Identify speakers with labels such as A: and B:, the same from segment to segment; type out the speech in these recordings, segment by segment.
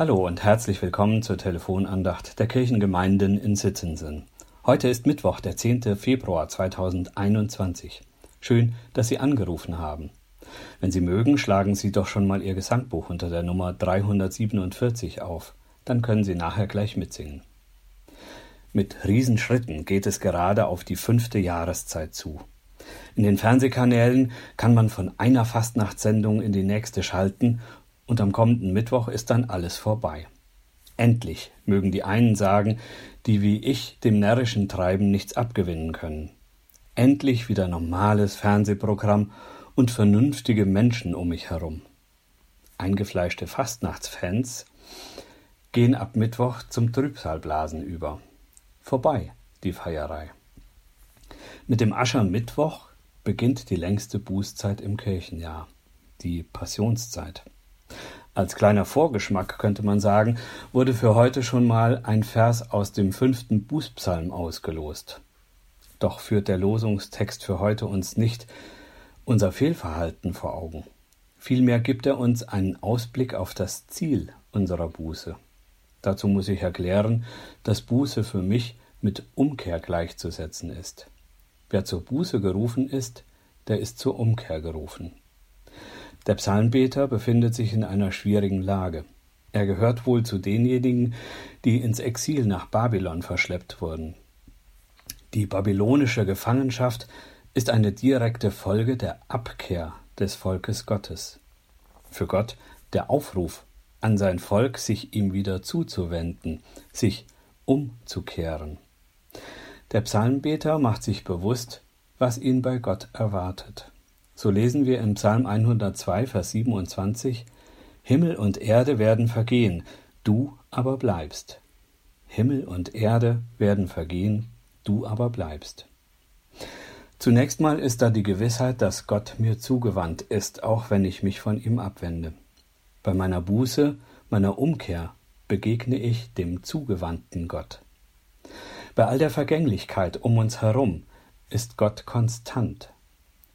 A: Hallo und herzlich willkommen zur Telefonandacht der Kirchengemeinden in Sitzensen. Heute ist Mittwoch, der 10. Februar 2021. Schön, dass Sie angerufen haben. Wenn Sie mögen, schlagen Sie doch schon mal Ihr Gesangbuch unter der Nummer 347 auf. Dann können Sie nachher gleich mitsingen. Mit Riesenschritten geht es gerade auf die fünfte Jahreszeit zu. In den Fernsehkanälen kann man von einer Fastnachtssendung in die nächste schalten und am kommenden Mittwoch ist dann alles vorbei. Endlich, mögen die einen sagen, die wie ich dem närrischen Treiben nichts abgewinnen können. Endlich wieder normales Fernsehprogramm und vernünftige Menschen um mich herum. Eingefleischte Fastnachtsfans gehen ab Mittwoch zum Trübsalblasen über. Vorbei, die Feierei. Mit dem Aschermittwoch beginnt die längste Bußzeit im Kirchenjahr, die Passionszeit. Als kleiner Vorgeschmack könnte man sagen, wurde für heute schon mal ein Vers aus dem fünften Bußpsalm ausgelost. Doch führt der Losungstext für heute uns nicht unser Fehlverhalten vor Augen. Vielmehr gibt er uns einen Ausblick auf das Ziel unserer Buße. Dazu muss ich erklären, dass Buße für mich mit Umkehr gleichzusetzen ist. Wer zur Buße gerufen ist, der ist zur Umkehr gerufen. Der Psalmbeter befindet sich in einer schwierigen Lage. Er gehört wohl zu denjenigen, die ins Exil nach Babylon verschleppt wurden. Die babylonische Gefangenschaft ist eine direkte Folge der Abkehr des Volkes Gottes. Für Gott der Aufruf an sein Volk, sich ihm wieder zuzuwenden, sich umzukehren. Der Psalmbeter macht sich bewusst, was ihn bei Gott erwartet. So lesen wir im Psalm 102, Vers 27, Himmel und Erde werden vergehen, du aber bleibst. Himmel und Erde werden vergehen, du aber bleibst. Zunächst mal ist da die Gewissheit, dass Gott mir zugewandt ist, auch wenn ich mich von ihm abwende. Bei meiner Buße, meiner Umkehr begegne ich dem zugewandten Gott. Bei all der Vergänglichkeit um uns herum ist Gott konstant.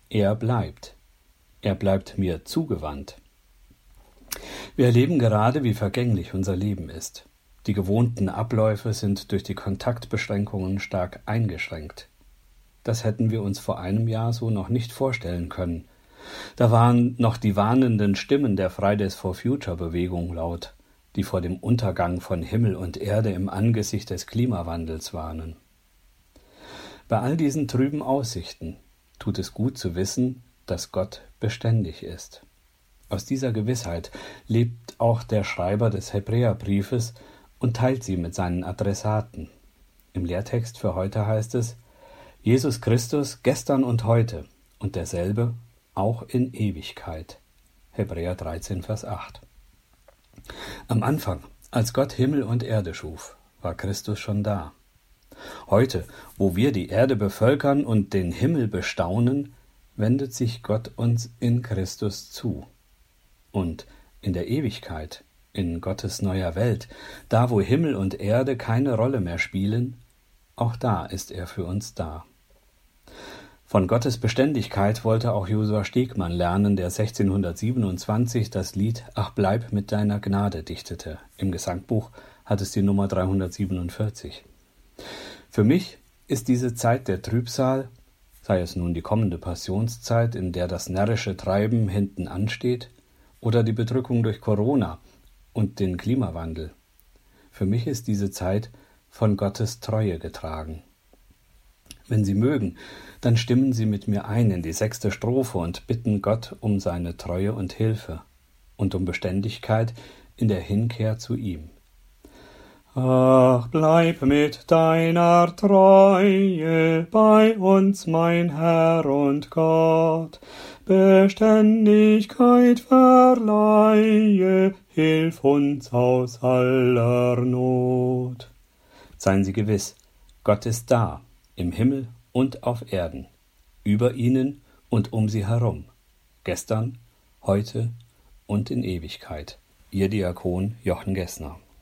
A: Er bleibt. Er bleibt mir zugewandt. Wir erleben gerade, wie vergänglich unser Leben ist. Die gewohnten Abläufe sind durch die Kontaktbeschränkungen stark eingeschränkt. Das hätten wir uns vor einem Jahr so noch nicht vorstellen können. Da waren noch die warnenden Stimmen der Fridays for Future Bewegung laut, die vor dem Untergang von Himmel und Erde im Angesicht des Klimawandels warnen. Bei all diesen trüben Aussichten tut es gut zu wissen, dass Gott beständig ist. Aus dieser Gewissheit lebt auch der Schreiber des Hebräerbriefes und teilt sie mit seinen Adressaten. Im Lehrtext für heute heißt es Jesus Christus gestern und heute und derselbe auch in Ewigkeit. Hebräer 13, Vers 8. Am Anfang, als Gott Himmel und Erde schuf, war Christus schon da. Heute, wo wir die Erde bevölkern und den Himmel bestaunen, wendet sich Gott uns in Christus zu. Und in der Ewigkeit, in Gottes neuer Welt, da wo Himmel und Erde keine Rolle mehr spielen, auch da ist er für uns da. Von Gottes Beständigkeit wollte auch Josua Stegmann lernen, der 1627 das Lied Ach bleib mit deiner Gnade dichtete. Im Gesangbuch hat es die Nummer 347. Für mich ist diese Zeit der Trübsal, sei es nun die kommende Passionszeit, in der das närrische Treiben hinten ansteht, oder die Bedrückung durch Corona und den Klimawandel. Für mich ist diese Zeit von Gottes Treue getragen. Wenn Sie mögen, dann stimmen Sie mit mir ein in die sechste Strophe und bitten Gott um seine Treue und Hilfe und um Beständigkeit in der Hinkehr zu ihm.
B: Ach, bleib mit deiner Treue bei uns, mein Herr und Gott. Beständigkeit verleihe, hilf uns aus aller Not.
A: Seien Sie gewiss, Gott ist da, im Himmel und auf Erden, über ihnen und um sie herum, gestern, heute und in Ewigkeit. Ihr Diakon Jochen Gessner.